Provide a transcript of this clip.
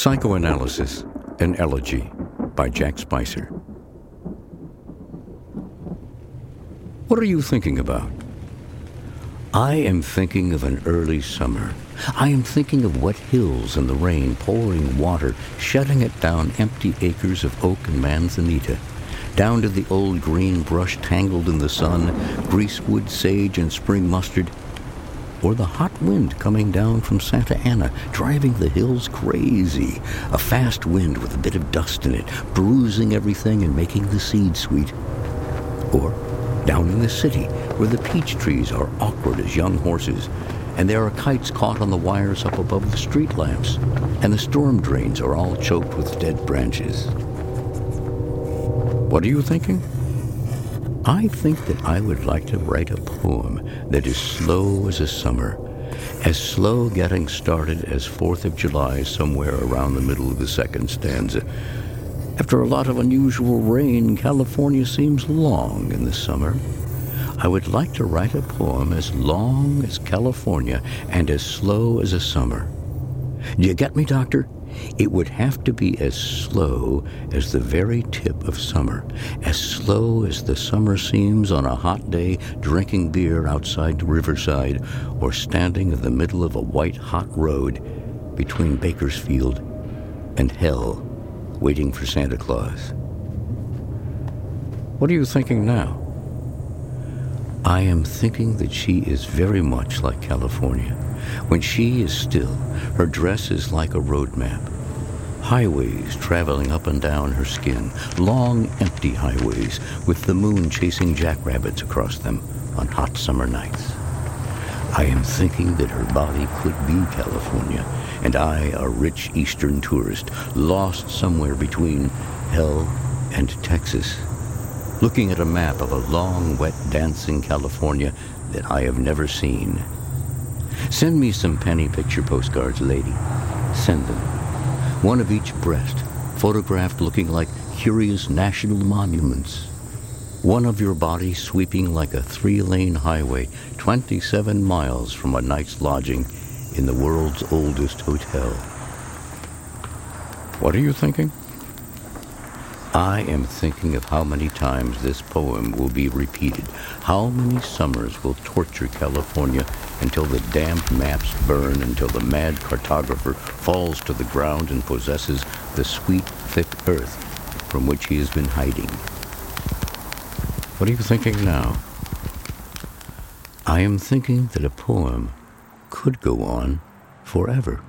Psychoanalysis, an Elegy by Jack Spicer. What are you thinking about? I am thinking of an early summer. I am thinking of wet hills and the rain pouring water, shutting it down empty acres of oak and manzanita, down to the old green brush tangled in the sun, greasewood, sage, and spring mustard, or the hot wind coming down from Santa Ana, driving the hills crazy. A fast wind with a bit of dust in it, bruising everything and making the seed sweet. Or down in the city, where the peach trees are awkward as young horses, and there are kites caught on the wires up above the street lamps, and the storm drains are all choked with dead branches. What are you thinking? I think that I would like to write a poem that is slow as a summer, as slow getting started as Fourth of July somewhere around the middle of the second stanza. After a lot of unusual rain, California seems long in the summer. I would like to write a poem as long as California and as slow as a summer. Do you get me, Doctor? It would have to be as slow as the very tip of summer, as slow as the summer seems on a hot day drinking beer outside Riverside or standing in the middle of a white hot road between Bakersfield and hell waiting for Santa Claus. What are you thinking now? I am thinking that she is very much like California. When she is still, her dress is like a road map. Highways traveling up and down her skin, long, empty highways with the moon chasing jackrabbits across them on hot summer nights. I am thinking that her body could be California, and I a rich eastern tourist, lost somewhere between hell and Texas, looking at a map of a long, wet, dancing California that I have never seen. Send me some penny picture postcards, lady. Send them. One of each breast, photographed looking like curious national monuments. One of your body sweeping like a three lane highway 27 miles from a night's lodging in the world's oldest hotel. What are you thinking? I am thinking of how many times this poem will be repeated, how many summers will torture California until the damp maps burn, until the mad cartographer falls to the ground and possesses the sweet, thick earth from which he has been hiding. What are you thinking now? I am thinking that a poem could go on forever.